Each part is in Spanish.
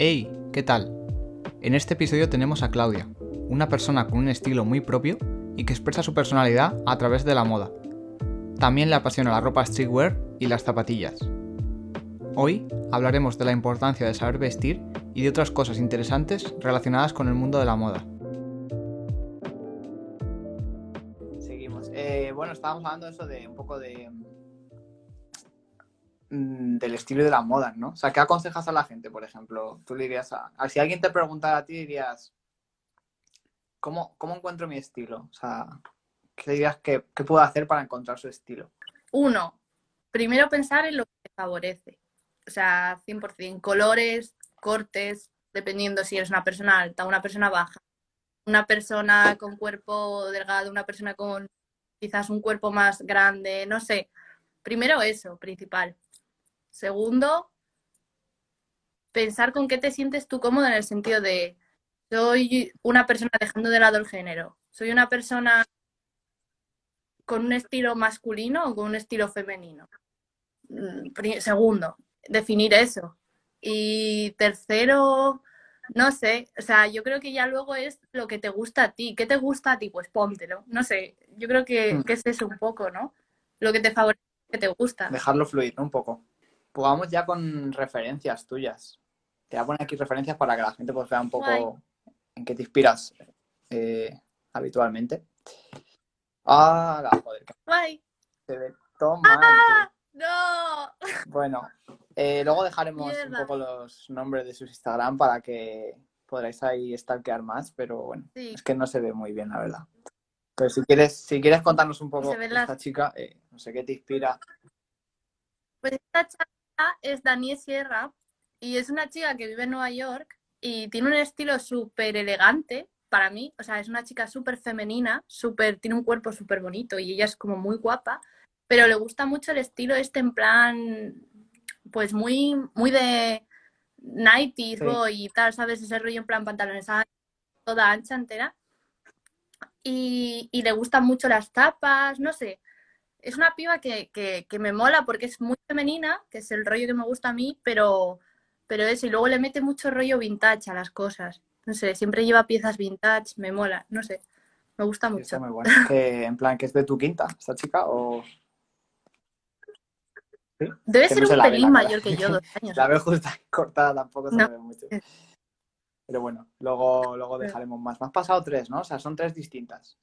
Hey, ¿qué tal? En este episodio tenemos a Claudia, una persona con un estilo muy propio y que expresa su personalidad a través de la moda. También le apasiona la ropa streetwear y las zapatillas. Hoy hablaremos de la importancia de saber vestir y de otras cosas interesantes relacionadas con el mundo de la moda. Seguimos. Eh, bueno, estábamos hablando eso de un poco de del estilo de la moda, ¿no? O sea, ¿qué aconsejas a la gente, por ejemplo? Tú le dirías a, a- si alguien te preguntara a ti, dirías, ¿cómo, cómo encuentro mi estilo? O sea, ¿qué dirías que, qué puedo hacer para encontrar su estilo? Uno, primero pensar en lo que te favorece. O sea, 100%, colores, cortes, dependiendo si eres una persona alta, una persona baja, una persona con cuerpo delgado, una persona con quizás un cuerpo más grande, no sé. Primero eso, principal. Segundo, pensar con qué te sientes tú cómodo en el sentido de, soy una persona dejando de lado el género, soy una persona con un estilo masculino o con un estilo femenino. Mm, Segundo, definir eso. Y tercero, no sé, o sea, yo creo que ya luego es lo que te gusta a ti. ¿Qué te gusta a ti? Pues póntelo. No sé, yo creo que, Mm. que es eso un poco, ¿no? Lo que te favorece, que te gusta. Dejarlo fluir, ¿no? Un poco. Pues vamos ya con referencias tuyas. Te voy a poner aquí referencias para que la gente pues vea un poco en qué te inspiras eh, habitualmente. Ah, la joder, ¡Guay! se ve todo mal, ¡Ah! tú. ¡No! Bueno, eh, luego dejaremos un poco los nombres de sus Instagram para que podráis ahí stalkear más, pero bueno, Sí, es que no se ve muy bien, la verdad. Pero si quieres, si quieres contarnos un poco de las- esta chica, eh, no sé qué te inspira. Pues esta chica es Daniel Sierra y es una chica que vive en Nueva York y tiene un estilo súper elegante para mí. O sea, es una chica súper femenina, súper, tiene un cuerpo súper bonito y ella es como muy guapa, pero le gusta mucho el estilo este en plan, pues muy, muy de 90s Sí. boy y tal, ¿sabes? Ese rollo en plan pantalones toda ancha entera. Y, y le gustan mucho las tapas, no sé es una piba que, que, que me mola porque es muy femenina, que es el rollo que me gusta a mí, pero, pero eso, y luego le mete mucho rollo vintage a las cosas. No sé, siempre lleva piezas vintage, me mola, no sé, me gusta mucho. está muy bueno. Que, en plan, que es de tu quinta, esta chica, o... ¿Sí? Debe que ser no se un pelín mayor que yo, dos años. La veo justo ahí cortada, tampoco se No. ve mucho. Pero bueno, luego, luego dejaremos más. Me has pasado tres, ¿no? O sea, son tres distintas,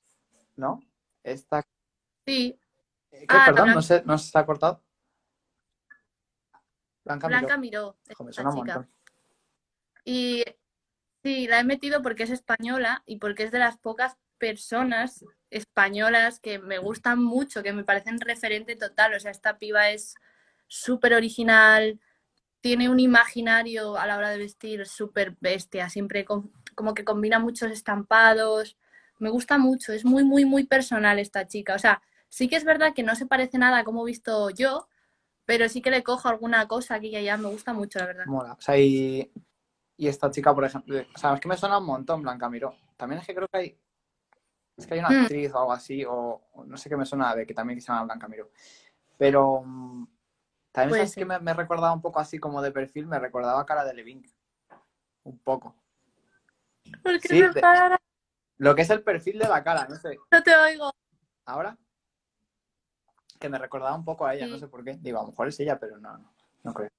¿no? Esta... Sí, ¿Qué? Ah, Perdón. ¿no se, ¿no se ha cortado? Blanca, Miró. Blanca Miró, Joder, suena un chica. montón. Y sí, la he metido porque es española y porque es de las pocas personas españolas que me gustan mucho, que me parecen referente total. O sea, esta piba es súper original, tiene un imaginario a la hora de vestir súper bestia, siempre con- como que combina muchos estampados. Me gusta mucho, es muy, muy, muy personal esta chica. O sea, sí que es verdad que no se parece nada a como he visto yo, pero sí que le cojo alguna cosa aquí y allá. Me gusta mucho, la verdad. Mola. O sea, y, y esta chica, por ejemplo, o sea, es que me suena un montón Blanca Miró. También es que creo que hay, es que hay una Mm. actriz o algo así, o, o no sé qué me suena de que también se llama Blanca Miró. Pero mm, también Puede sabes que ser. me, me recordaba un poco así como de perfil, me recordaba a Cara de Levine. Un poco. Porque Sí, se de- para, Lo que es el perfil de la cara, no sé. no te oigo. Ahora, que me recordaba un poco a ella, Sí. no sé por qué. Digo, a lo mejor es ella, pero no, no, no creo.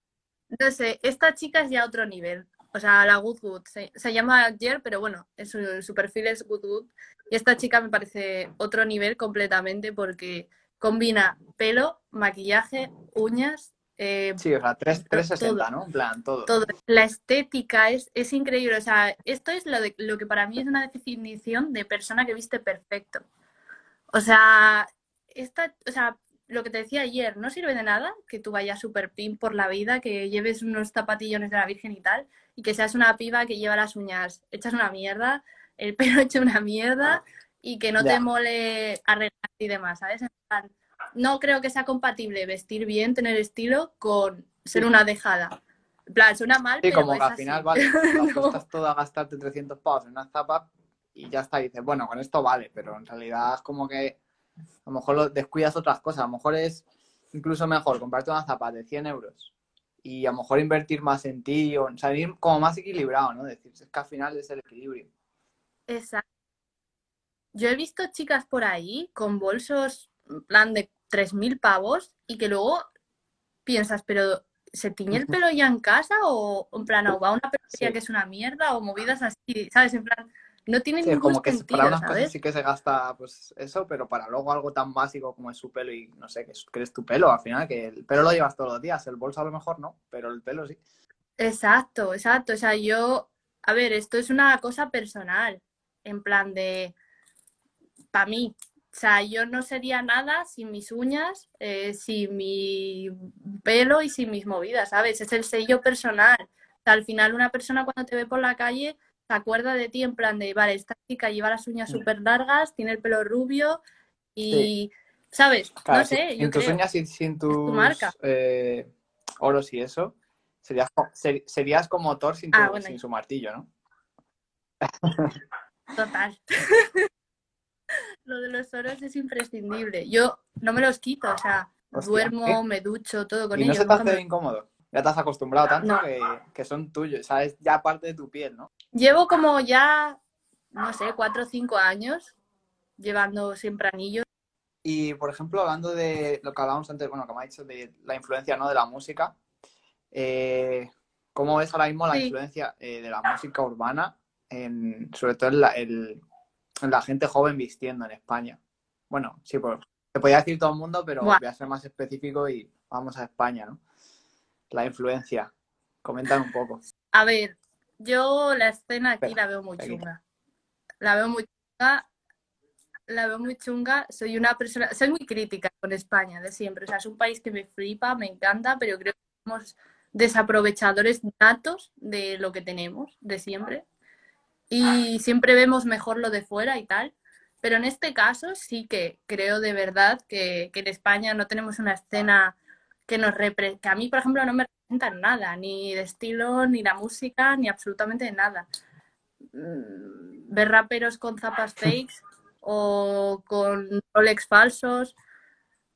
No sé, esta chica es ya otro nivel. O sea, la Good Good. Se, se llama Jer, pero bueno, en su, su perfil es Good Good. Y esta chica me parece otro nivel completamente porque combina pelo, maquillaje, uñas, eh, Sí, o sea, tres- 360, todo. ¿no? En plan, todo. todo. La estética es, es increíble. O sea, esto es lo, de, lo que para mí es una definición de persona que viste perfecto. O sea, esta, o sea, lo que te decía ayer, no sirve de nada que tú vayas súper pin por la vida, que lleves unos zapatillones de la Virgen y tal, y que seas una piba que lleva las uñas hechas una mierda, el pelo hecho una mierda, y que no Ya. te mole arreglar y demás, ¿sabes? En plan, no creo que sea compatible vestir bien, tener estilo, con ser una dejada. En plan, suena mal, Sí, pero como es que al así. final, vale, No. apuestas todo a gastarte 300 pavos en una zapa y ya está. Y dices, bueno, con esto vale, pero en realidad es como que a lo mejor lo descuidas otras cosas. A lo mejor es incluso mejor comprarte una zapa de 100 euros y a lo mejor invertir más en ti o salir como más equilibrado, ¿no? Decir, es que al final es el equilibrio. Exacto. Yo he visto chicas por ahí con bolsos, en plan de 3.000 pavos, y que luego piensas, pero ¿se tiñe el pelo ya en casa? O en plan, o va a una peluquería Sí. que es una mierda, o movidas así, ¿sabes? En plan, no tiene Sí, ningún como que sentido, para unas cosas sí que se gasta pues eso, pero para luego algo tan básico como es su pelo y no sé, que es, que es tu pelo al final, que el pelo lo llevas todos los días, el bolso a lo mejor no, pero el pelo sí. Exacto, exacto. O sea, yo, a ver, esto es una cosa personal, en plan de, para mí. O sea, yo no sería nada sin mis uñas, eh, sin mi pelo y sin mis movidas, ¿sabes? Es el sello personal. O sea, al final una persona cuando te ve por la calle se acuerda de ti en plan de, vale, esta chica lleva las uñas Mm. súper largas, tiene el pelo rubio y, ¿sabes? Claro, No sé, yo sin tus uñas y sin tus marca. eh, oros y eso, serías, ser- serías como Thor sin, tu- Ah, bueno, sin y- su martillo, ¿no? Total. Lo de los oros es imprescindible. Yo no me los quito, o sea, Hostia, duermo, ¿qué? me ducho, todo con y no ellos. se te hace me- incómodo. Ya te has acostumbrado tanto No. que, que son tuyos, ¿sabes? Ya parte de tu piel, ¿no? Llevo como ya, no sé, cuatro o cinco años llevando siempre anillos. Y, por ejemplo, hablando de lo que hablábamos antes, bueno, que me ha dicho de la influencia, ¿no? De la música, eh, ¿cómo ves ahora mismo la Sí. influencia eh, de la música urbana, en, sobre todo en la, el- en la gente joven vistiendo en España? Bueno, sí, pues, te podía decir todo el mundo, pero voy a ser más específico y vamos a España, ¿no? La influencia. Coméntame un poco. A ver, yo la escena aquí Espera, la veo muy aquí. chunga. La veo muy chunga. La veo muy chunga. Soy una persona, soy muy crítica con España de siempre. O sea, es un país que me flipa, me encanta, pero creo que somos desaprovechadores natos de lo que tenemos de siempre. Y siempre vemos mejor lo de fuera y tal. Pero en este caso sí que creo de verdad que, que en España no tenemos una escena que nos repre que a mí, por ejemplo, no me representan nada, ni de estilo, ni la música, ni absolutamente nada. Mm, Ver raperos con zapas fakes o con Rolex falsos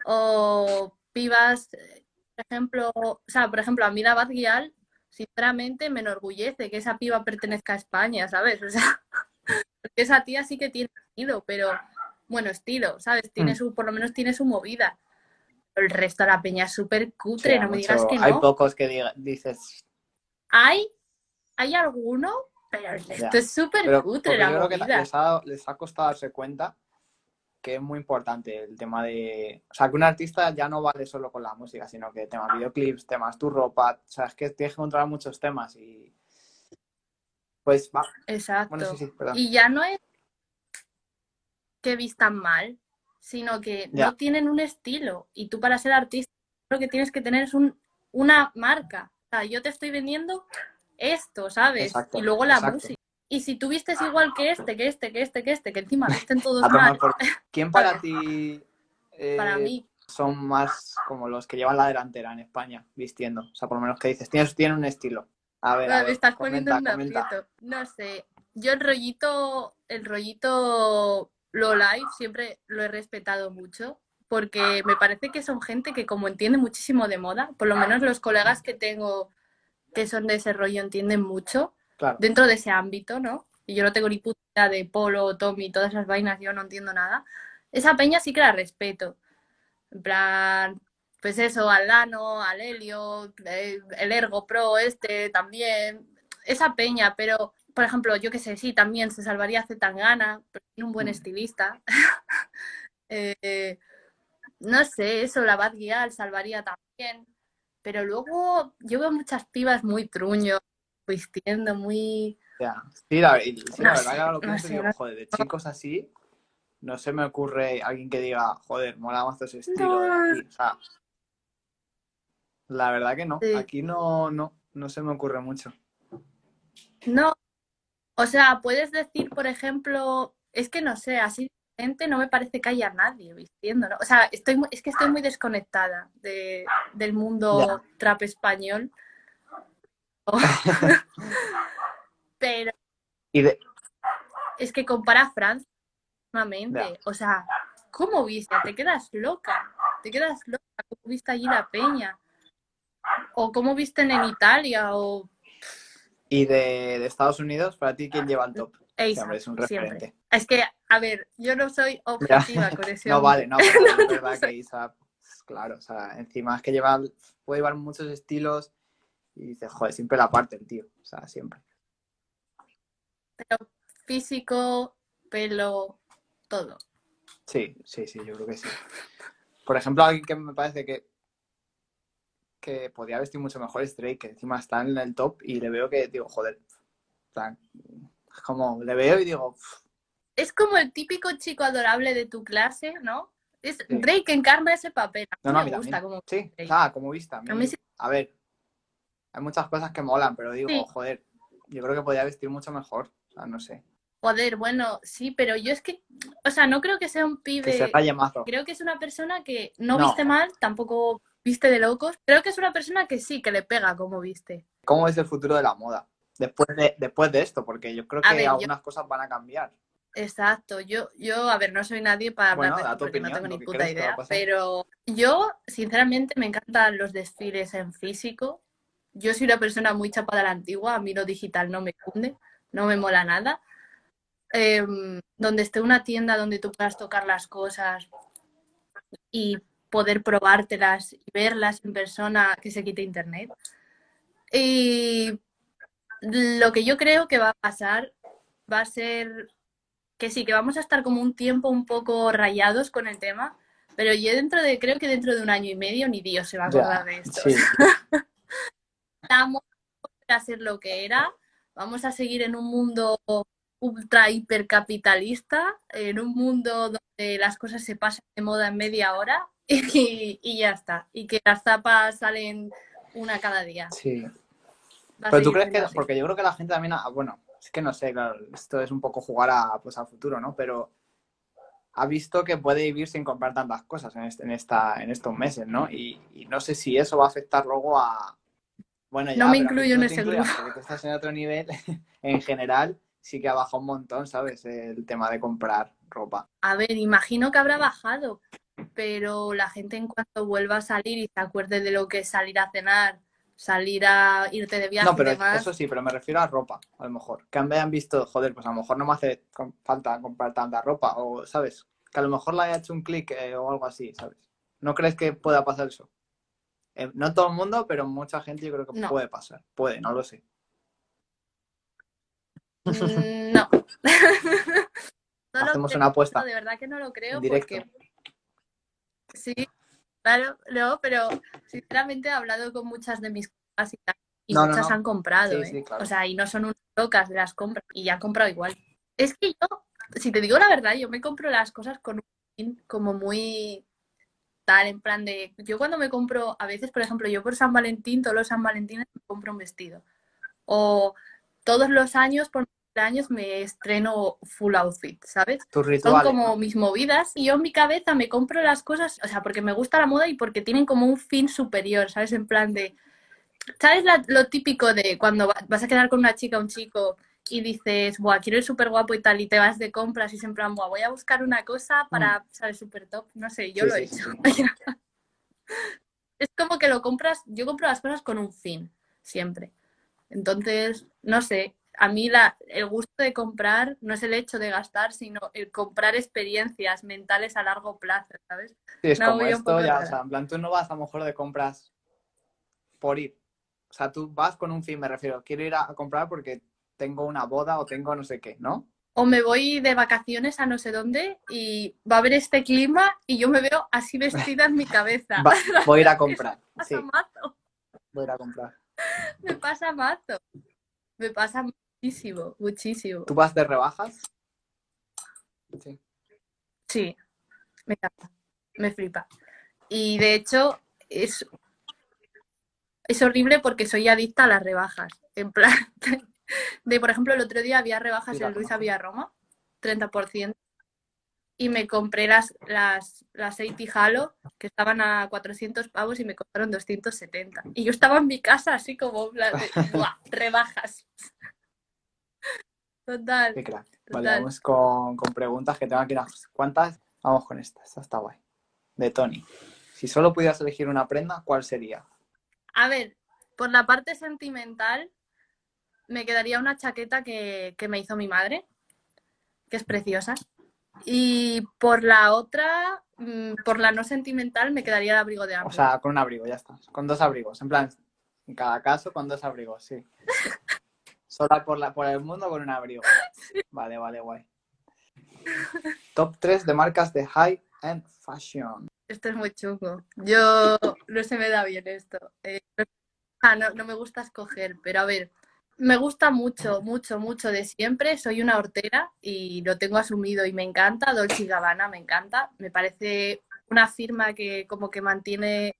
o pibas, eh, por ejemplo, o sea, por ejemplo, a mí la Bad Gyal, sinceramente me enorgullece que esa piba pertenezca a España, ¿sabes? O sea, porque esa tía sí que tiene estilo, pero bueno, estilo, ¿sabes? Tiene Mm. su, por lo menos tiene su movida. Pero el resto de la peña es súper cutre, Sí, no me mucho- digas que Hay no. pocos que diga- dices, Hay, hay alguno, pero el resto Ya. es súper cutre la yo creo que les ha, les ha costado darse cuenta que es muy importante el tema de... O sea, que un artista ya no vale solo con la música, sino que temas videoclips, temas tu ropa, o sea, es que tienes que controlar muchos temas y... Pues va, Exacto. bueno, sí, sí, perdón. Y ya no es que vistan mal, sino que no tienen un estilo. Y tú para ser artista lo que tienes que tener es un, una marca. O sea, yo te estoy vendiendo esto, ¿sabes? Exacto, y luego la exacto. música. Y si tú vistes igual que este, que este, que este, que este, que encima visten todos mal, por- ¿Quién para ti eh, para mí, son más como los que llevan la delantera en España vistiendo? O sea, por lo menos que dices, tienes, tienen un estilo. A ver, a me ver, estás poniendo comenta, en un aprieto. No sé. Yo el rollito, el rollito Low Life siempre lo he respetado mucho porque me parece que son gente que como entiende muchísimo de moda, por lo menos los colegas que tengo que son de ese rollo entienden mucho Claro. dentro de ese ámbito, ¿no? Y yo no tengo ni puta de polo, Tommy, todas esas vainas, yo no entiendo nada. Esa peña sí que la respeto. En plan, pues eso, al Lano, al Helio, eh, el Ergo Pro este también. Esa peña, pero, por ejemplo, yo qué sé, sí, también se salvaría Zetangana, pero tiene un buen Mm. estilista. Eh, no sé, eso, la Bad Gyal salvaría también. Pero luego yo veo muchas pibas muy truño, vistiendo muy... Ya. Sí, la, sí, la No verdad sé, que lo no pienso y sé, digo, no- joder, de chicos así, no se me ocurre alguien que diga, joder, mola más ese estilo. No. O sea, la verdad que no. Sí. Aquí no, no, no se me ocurre mucho. No, o sea, puedes decir, por ejemplo, es que no sé, así gente no me parece que haya nadie vistiendo, ¿no? O sea, estoy muy- es que estoy muy desconectada de, del mundo trap español. Pero Y de, es que compara a Francia últimamente. O sea, ¿cómo viste? Te quedas loca. Te quedas loca. ¿Cómo viste allí la peña? o cómo visten en Italia o Y de, de Estados Unidos, para ti, ¿quién lleva el top? Hombre, es un siempre. referente. Es que, a ver, yo no soy objetiva con ese No vale, no, pero es No verdad sé. que Isa, pues, claro, o sea, encima es que lleva, puede llevar muchos estilos y dices, joder, siempre la parte el tío, o sea, siempre. Pero físico, pelo, todo. Sí, sí, sí, yo creo que sí. Por ejemplo, alguien que me parece que, que podría vestir mucho mejor es Drake, que encima está en el top y le veo que digo, joder, es como, le veo y digo, "Uf, Es como el típico chico adorable de tu clase, ¿no? Es Sí. Drake encarna ese papel. A mí no, no, me mí gusta como Sí, ah, como vista. A, mí- A mí sí. a ver, hay muchas cosas que molan, pero digo, Sí. joder, yo creo que podría vestir mucho mejor, o sea, no sé, Joder, bueno, sí, pero yo es que, o sea, no creo que sea un que pibe. se raye mazo. Creo que es una persona que no, No. viste mal, tampoco viste de locos. Creo que es una persona que sí, que le pega como viste. ¿Cómo es el futuro de la moda? Después de, después de esto, porque yo creo A que ver, yo- algunas cosas van a cambiar. Exacto, yo, yo, a ver, no soy nadie para hablar Bueno, de esto porque no opinión, tengo ni puta idea, pero yo, sinceramente, me encantan los desfiles en físico. Yo soy una persona muy chapada a la antigua, a mí lo digital no me cunde, no me mola nada. Em, donde esté una tienda donde tú puedas tocar las cosas y poder probártelas y verlas en persona, que se quite internet. Y lo que yo creo que va a pasar va a ser que sí, que vamos a estar como un tiempo un poco rayados con el tema, pero yo dentro de, creo que dentro de un año y medio ni Dios se va a acordar Ya, de esto. sí, a ser lo que era, vamos a seguir en un mundo ultra hipercapitalista, en un mundo donde las cosas se pasan de moda en media hora y, y ya está, y que las zapas salen una cada día. sí. A Pero tú crees que, así. porque yo creo que la gente también, ha- bueno, es que no sé, claro, esto es un poco jugar a, pues, al futuro, ¿no? Pero ha visto que puede vivir sin comprar tantas cosas en, este- en, esta, en estos meses, ¿no? Y, y no sé si eso va a afectar luego a... Bueno, ya, No me a incluyo en ese grupo. Porque tú estás en otro nivel, en general, sí que ha bajado un montón, ¿sabes? El tema de comprar ropa. A ver, imagino que habrá bajado, pero la gente en cuanto vuelva a salir y se acuerde de lo que es salir a cenar, salir a irte de viaje No, pero y demás, eso sí, pero me refiero a ropa, a lo mejor. Que han visto, joder, pues a lo mejor no me hace falta comprar tanta ropa, o, ¿sabes? Que a lo mejor le haya hecho un clic eh, o algo así, ¿sabes? ¿No crees que pueda pasar eso? Eh, no todo el mundo, pero mucha gente yo creo que No. puede pasar. Puede, no lo sé. mm, no. No lo Hacemos creo, una apuesta no, de verdad que no lo creo porque sí, claro, no, pero sinceramente he hablado con muchas de mis compras y, tal, y no, muchas no. han comprado, Sí, ¿eh? sí, claro. O sea, y no son unas locas de las compras y ya han comprado igual. Es que yo, si te digo la verdad, yo me compro las cosas con un fin como muy tal, en plan de, yo cuando me compro, a veces, por ejemplo, yo por San Valentín, todos los San Valentines me compro un vestido. O todos los años, por cumpleaños, me estreno full outfit, ¿sabes? Tus Son como ¿no? mis movidas y yo en mi cabeza me compro las cosas, o sea, porque me gusta la moda y porque tienen como un fin superior, ¿sabes? En plan de, ¿sabes la- lo típico de cuando va- vas a quedar con una chica o un chico y dices, buah, quiero ir súper guapo y tal, y te vas de compras y es en plan, buah, voy a buscar una cosa para, ¿sabes? Súper top, no sé, yo Mm. Sí, lo he sí, sí, hecho. es como que lo compras, yo compro las cosas con un fin, siempre. Entonces, no sé, a mí la, el gusto de comprar no es el hecho de gastar, sino el comprar experiencias mentales a largo plazo, ¿sabes? Sí, es No, como esto, ya, o sea, en plan, tú no vas a lo mejor de compras por ir. O sea, tú vas con un fin, me refiero, quiero ir a, a comprar porque tengo una boda o tengo no sé qué, ¿no? O me voy de vacaciones a no sé dónde y va a haber este clima y yo me veo así vestida en mi cabeza. Va- voy a ir a comprar. Me Sí, pasa mazo, voy a ir a comprar. me pasa mazo. Me pasa muchísimo, muchísimo. ¿Tú vas de rebajas? Sí. Sí, me encanta, me flipa. Y de hecho, es, es horrible porque soy adicta a las rebajas. En plan, de por ejemplo, el otro día había rebajas en Luisa conozco. Villarroma, 30%, y me compré las, las, las 80 Halo, que estaban a 400 pavos y me costaron 270. Y yo estaba en mi casa así como, en plan de, "Buah, rebajas. Total. Qué crack. Total. Vale, vamos con, con preguntas que tengo aquí unas cuantas. Vamos con esta, esta está guay. De Tony. Si solo pudieras elegir una prenda, ¿cuál sería? A ver, por la parte sentimental, me quedaría una chaqueta que, que me hizo mi madre, que es preciosa. Y por la otra, mm, por la no sentimental, me quedaría el abrigo de O hambre. sea, con un abrigo, ya está. Con dos abrigos. En plan, en cada caso con dos abrigos, sí. Sola por, la, por el mundo con un abrigo. Vale, vale, guay. Top 3 de marcas de high end fashion. Esto es muy chungo. Yo no se me da bien esto. Eh, ah, no, no me gusta escoger, pero a ver, me gusta mucho, mucho, mucho de siempre. Soy una hortera y lo tengo asumido y me encanta. Dolce Gabbana me encanta. Me parece una firma que como que mantiene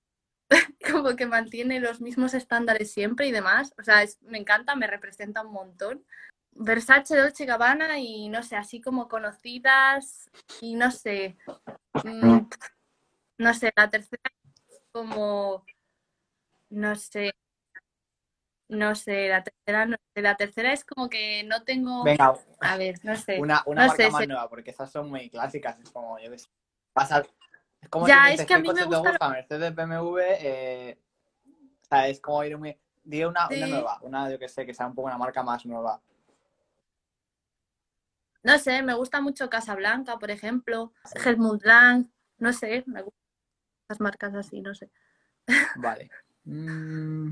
como que mantiene los mismos estándares siempre y demás. O sea, es- me encanta, me representa un montón. Versace, Dolce Gabbana y no sé, así como conocidas y no sé. mm, no sé, la tercera como no sé. No sé, la tercera no sé, la tercera es como que no tengo Venga, a ver, no sé. una, una No marca sé, más nueva, porque esas son muy clásicas. Es como, yo qué sé. Vas a- Es como Ya, si es que a ¿qué mí me te gusta lo- gusta? Mercedes, BMW, eh, o sea, es como ir muy... Di una, una Sí. nueva, una, yo que sé, que sea un poco una marca más nueva. No sé, me gusta mucho Casablanca, por ejemplo, Helmut Lang, no sé, me gustan las marcas así, no sé. Vale. Mm.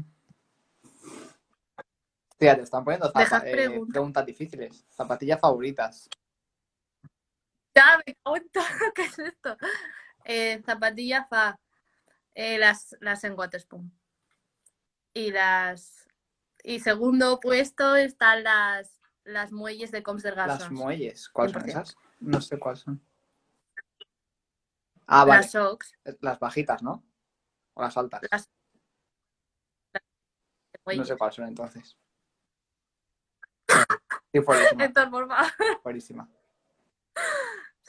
Hostia, te están poniendo zapa- eh, preguntas. preguntas difíciles. Zapatillas favoritas. Ya, me cago en todo, ¿qué es esto? Eh, zapatillas fa, eh, las, las en Waterspoon. Y las y segundo puesto están las, las muelles de Coms del Las muelles. ¿Cuáles son 100%. esas? No sé cuáles son. Ah, vale. Las socks, Las bajitas, ¿no? O las altas. las, las No sé cuáles son entonces. Sí. Héctor, por favor.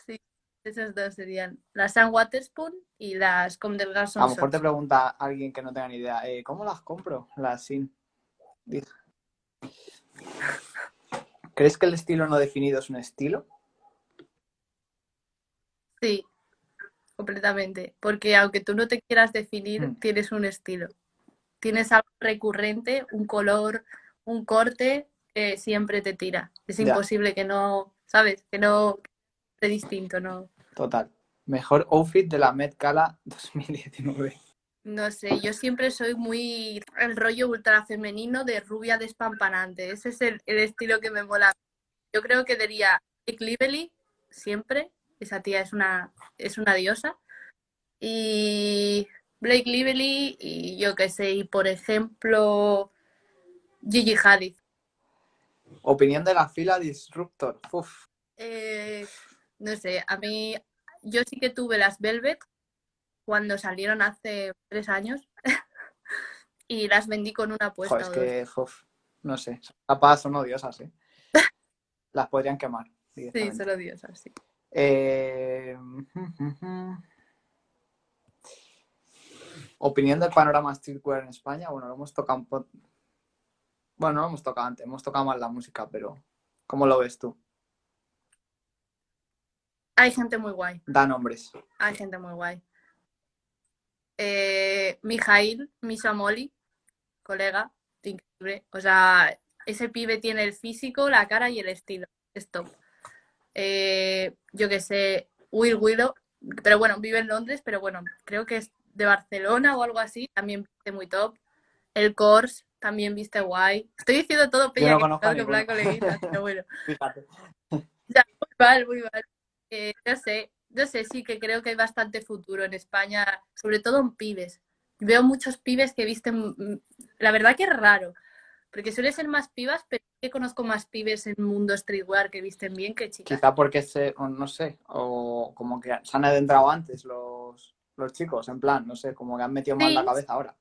Sí, esas dos serían las San Waterspoon y las Com del A Garçons. lo mejor te pregunta alguien que no tenga ni idea, eh, ¿cómo las compro? Las sin. ¿Crees que el estilo no definido es un estilo? Sí, completamente. Porque aunque tú no te quieras definir, Mm. tienes un estilo. Tienes algo recurrente, un color, un corte que siempre te tira. Es Ya. imposible que no, ¿sabes? Que no esté distinto, ¿no? Total. Mejor outfit de la Met Gala 2019. No sé, yo siempre soy muy el rollo ultra femenino de rubia despampanante. Ese es el, el estilo que me mola. Yo creo que diría Blake Lively, siempre. Esa tía es una, es una diosa. Y Blake Lively y yo qué sé, y por ejemplo Gigi Hadid. Opinión de la fila Disruptor. Uf. Eh, no sé, a mí, yo sí que tuve las Velvet cuando salieron hace tres años y las vendí con una apuesta Joder, es que, no sé. Tapas son odiosas, ¿eh? Las podrían quemar. Sí, directamente. solo diosas, sí. Eh, Opinión del panorama streetwear en España. Bueno, lo hemos tocado un po- Bueno, no hemos tocado antes, hemos tocado más la música, pero ¿cómo lo ves tú? Hay gente muy guay, Da nombres. hay gente muy guay. Eh, Mijail Misamoli, colega, increíble. O sea, ese pibe tiene el físico, la cara y el estilo. Es top. Eh, yo que sé, Will Willow, pero bueno, vive en Londres, pero bueno, creo que es de Barcelona o algo así, también muy top. El Kors también viste guay. Estoy diciendo todo peña no que que hablar ninguno. coleguitas, pero bueno. Fíjate. Muy mal, muy mal. Eh, no sé, no sé, sí que creo que hay bastante futuro en España, sobre todo en pibes. Veo muchos pibes que visten, mm, la verdad que es raro, porque suele ser más pibas, pero que conozco más pibes en mundo streetwear que visten bien que chicas. Quizá porque se, o no sé, o como que se han adentrado antes los, los chicos, en plan, no sé, como que han metido más Sí. la cabeza ahora.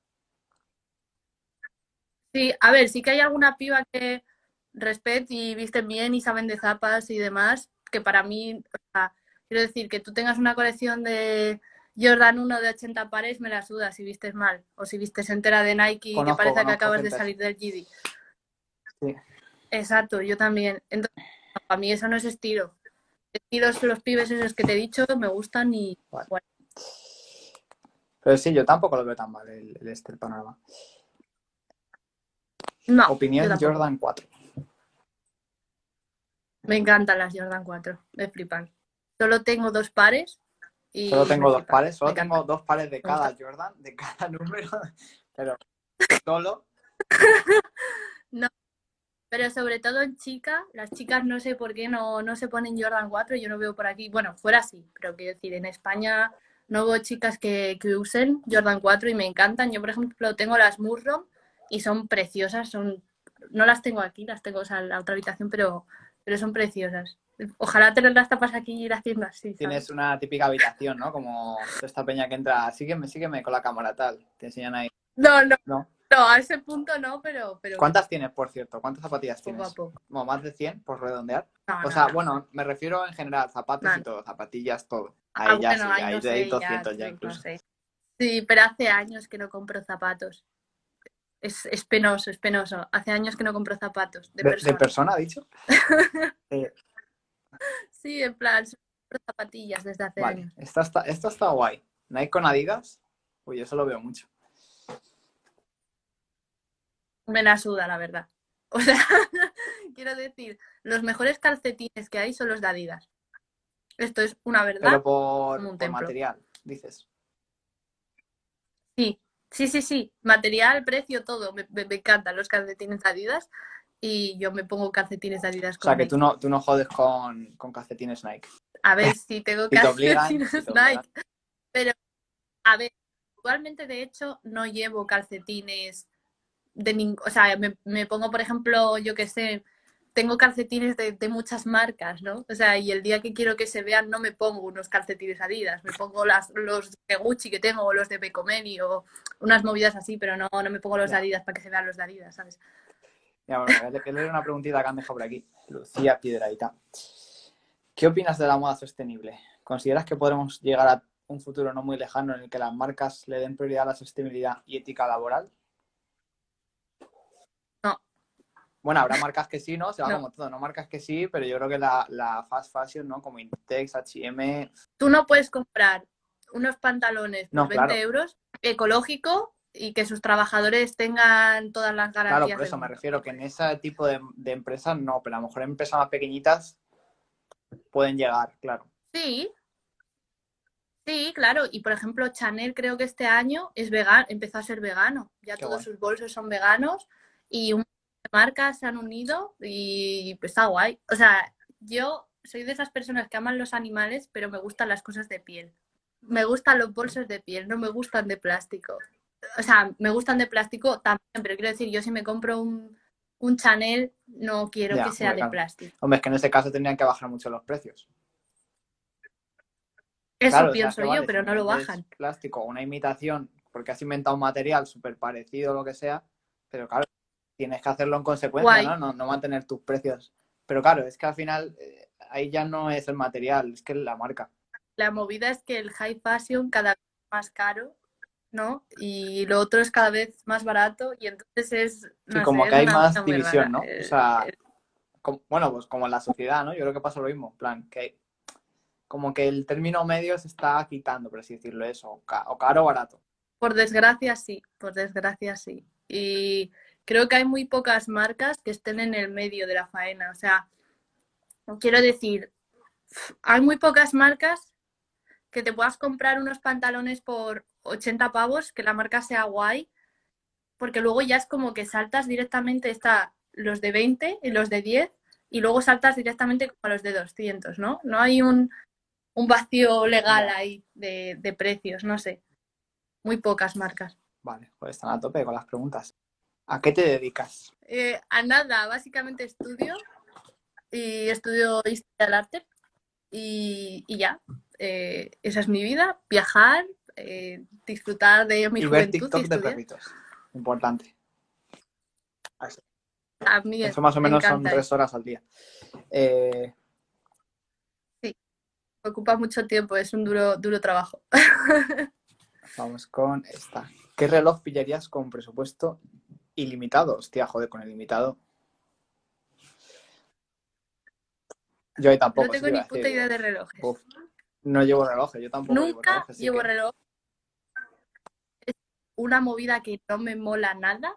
Sí, a ver, sí que hay alguna piba que respet y visten bien y saben de zapas y demás, que para mí, o sea, quiero decir, que tú tengas una colección de Jordan 1 de 80 pares, me la suda si vistes mal, o si vistes entera de Nike y Conozco, que parece que acabas de salir del GD. Sí. Exacto, yo también. Entonces, para mí eso no es estilo. Estilos los pibes esos que te he dicho me gustan y Vale. bueno, Pero sí, yo tampoco lo veo tan mal el, el este, el panorama. No, Opinión. Jordan 4. Me encantan las Jordan 4, me flipan. Solo tengo dos pares y Solo tengo dos flipan, pares, solo me tengo encantan. dos pares de cada. Jordan, de cada número, pero solo. Pero sobre todo en chicas, las chicas no sé por qué no, no se ponen Jordan 4, yo no veo por aquí, bueno, fuera sí, pero quiero decir, en España no veo chicas que, que usen Jordan 4 y me encantan. Yo, por ejemplo, tengo las Murrom y son preciosas, son no las tengo aquí, las tengo o sea, en la otra habitación, pero, pero son preciosas. Ojalá tener las tapas aquí y ir haciendo así. ¿sabes? Tienes una típica habitación, ¿no? Como esta peña que entra, sígueme, sígueme con la cámara tal. Te enseñan ahí. No, no, No. no, a ese punto no, pero, pero ¿Cuántas tienes, por cierto? ¿Cuántas zapatillas poco a tienes? poco. Como más de 100, por redondear. No, O sea, no. bueno, me refiero en general, zapatos y todo, zapatillas, todo. Ah, Ahí ya bueno, sí, ahí de sé, 200 ya, sí, incluso. sé. Sí, pero hace años que no compro zapatos. Es, es penoso, es penoso. Hace años que no compro zapatos de ¿De, persona. de persona, ha dicho? Eh, Sí, en plan, compro zapatillas desde hace vale, años. esto está, esto está guay. Nike con Adidas, uy, eso lo veo mucho. Me la suda, la verdad. O sea, quiero decir, los mejores calcetines que hay son los de Adidas. Esto es una verdad. Pero por, un por material, dices. Sí, sí, sí, sí. Material, precio, todo. Me, me- me encantan los calcetines Adidas y yo me pongo calcetines Adidas O sea, con que Nike. tú no, tú no jodes con, con calcetines Nike. A ver si tengo Si te obligan, calcetines te. Nike. Pero, a ver, actualmente de hecho no llevo calcetines de ningún. O sea, me, me pongo, por ejemplo, yo que sé, tengo calcetines de, de muchas marcas, ¿no? O sea, y el día que quiero que se vean no me pongo unos calcetines Adidas, me pongo las, los de Gucci que tengo o los de Becomeli o unas movidas así, pero no, no me pongo los de. Adidas para que se vean los de Adidas, ¿sabes? Ya, bueno, que leer una preguntita que han dejado por aquí. Lucía Piedraita. ¿Qué opinas de la moda sostenible? ¿Consideras que podremos llegar a un futuro no muy lejano en el que las marcas le den prioridad a la sostenibilidad y ética laboral? No. Bueno, habrá marcas que sí, ¿no? Se va No. como todo, ¿no? Marcas que sí, pero yo creo que la, la fast fashion, ¿no? Como Intex, H&M... Tú no puedes comprar unos pantalones por No, 20 claro. euros ecológico y que sus trabajadores tengan todas las garantías. Claro, por eso me refiero que en ese tipo de, de empresas no, pero a lo mejor en empresas más pequeñitas pueden llegar, claro. Sí. Sí, claro. Y por ejemplo, Chanel creo que este año es vegano, empezó a ser vegano. Ya Qué todos sus bolsos son veganos y un marcas se han unido y pues, está guay. O sea, yo soy de esas personas que aman los animales, pero me gustan las cosas de piel. Me gustan los bolsos de piel, no me gustan de plástico. O sea, me gustan de plástico también, pero quiero decir, yo si me compro un, un Chanel, no quiero Ya, que sea de plástico. Hombre, es que en ese caso tendrían que bajar mucho los precios. Eso Claro, o sea, pienso que yo, vale, pero si no lo bajan. Plástico, una imitación, porque has inventado un material súper parecido o lo que sea, pero claro, tienes que hacerlo en consecuencia. ¿no? ¿no? No mantener tus precios. Pero claro, es que al final eh, ahí ya no es el material, es que es la marca. La movida es que el high fashion cada vez es más caro, ¿no? Y lo otro es cada vez más barato y entonces es... Sí, no como sé, que hay una más división. ¿no? Eh, O sea, eh, como- bueno, pues como en la sociedad, ¿no? Yo creo que pasa lo mismo, en plan, que como que el término medio se está quitando, por así decirlo, eso, o ca- o caro o barato. Por desgracia sí, por desgracia sí. Y creo que hay muy pocas marcas que estén en el medio de la faena. O sea, quiero decir, hay muy pocas marcas que te puedas comprar unos pantalones por 80 pavos, que la marca sea guay, porque luego ya es como que saltas directamente, está los de 20 y los de 10, y luego saltas directamente a los de 200, ¿no? No hay un, un vacío legal ahí de, de precios, no sé. Muy pocas marcas. Vale, pues están a tope con las preguntas. ¿A qué te dedicas? Eh, a nada, básicamente estudio y estudio historia del arte y, y ya. Eh, esa es mi vida, viajar, eh, disfrutar de mi y ver juventud TikTok y de perritos. Importante. Así. A mí Eso más o me menos son tres horas al día. Eh, me ocupa mucho tiempo, es un duro, duro trabajo. vamos con esta. ¿Qué reloj pillarías con presupuesto ilimitado? Hostia, joder, con ilimitado. Yo ahí tampoco. no tengo te ni puta decir, idea digo, de relojes. uf, no llevo relojes, yo tampoco llevo Nunca relojes. así llevo que- reloj. Es una movida que no me mola nada.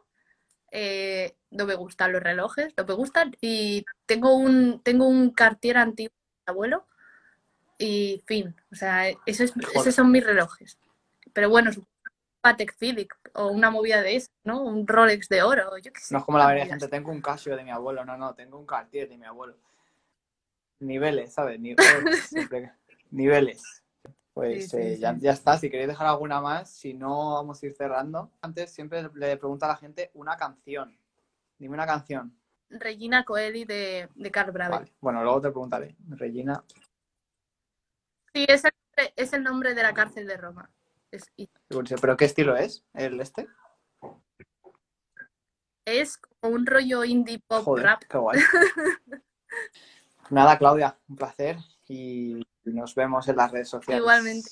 eh, no me gustan los relojes, no me gustan. Y tengo un, tengo un Cartier antiguo de mi abuelo y fin. O sea, eso es- Joder. esos son mis relojes. Pero bueno, Patek Philippe o una movida de eso, ¿no? Un Rolex de oro, yo qué sé. No es como la mayoría de gente, tengo un Casio de mi abuelo, no, no, tengo un Cartier de mi abuelo. Niveles, ¿sabes? Niveles. siempre- Niveles. Pues Sí, eh, sí. Ya, ya está, si queréis dejar alguna más, si no vamos a ir cerrando. Antes siempre le pregunto a la gente una canción. Dime una canción. Regina Coeli de, de Carl Brave. Vale. Bueno, luego te preguntaré. Regina. Sí, es el, es el nombre de la cárcel de Roma. Es, ¿Pero qué estilo es? ¿El este? es como un rollo indie pop Joder, rap. qué guay. Nada, Claudia, un placer y nos vemos en las redes sociales. Igualmente.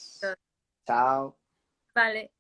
Chao. Vale.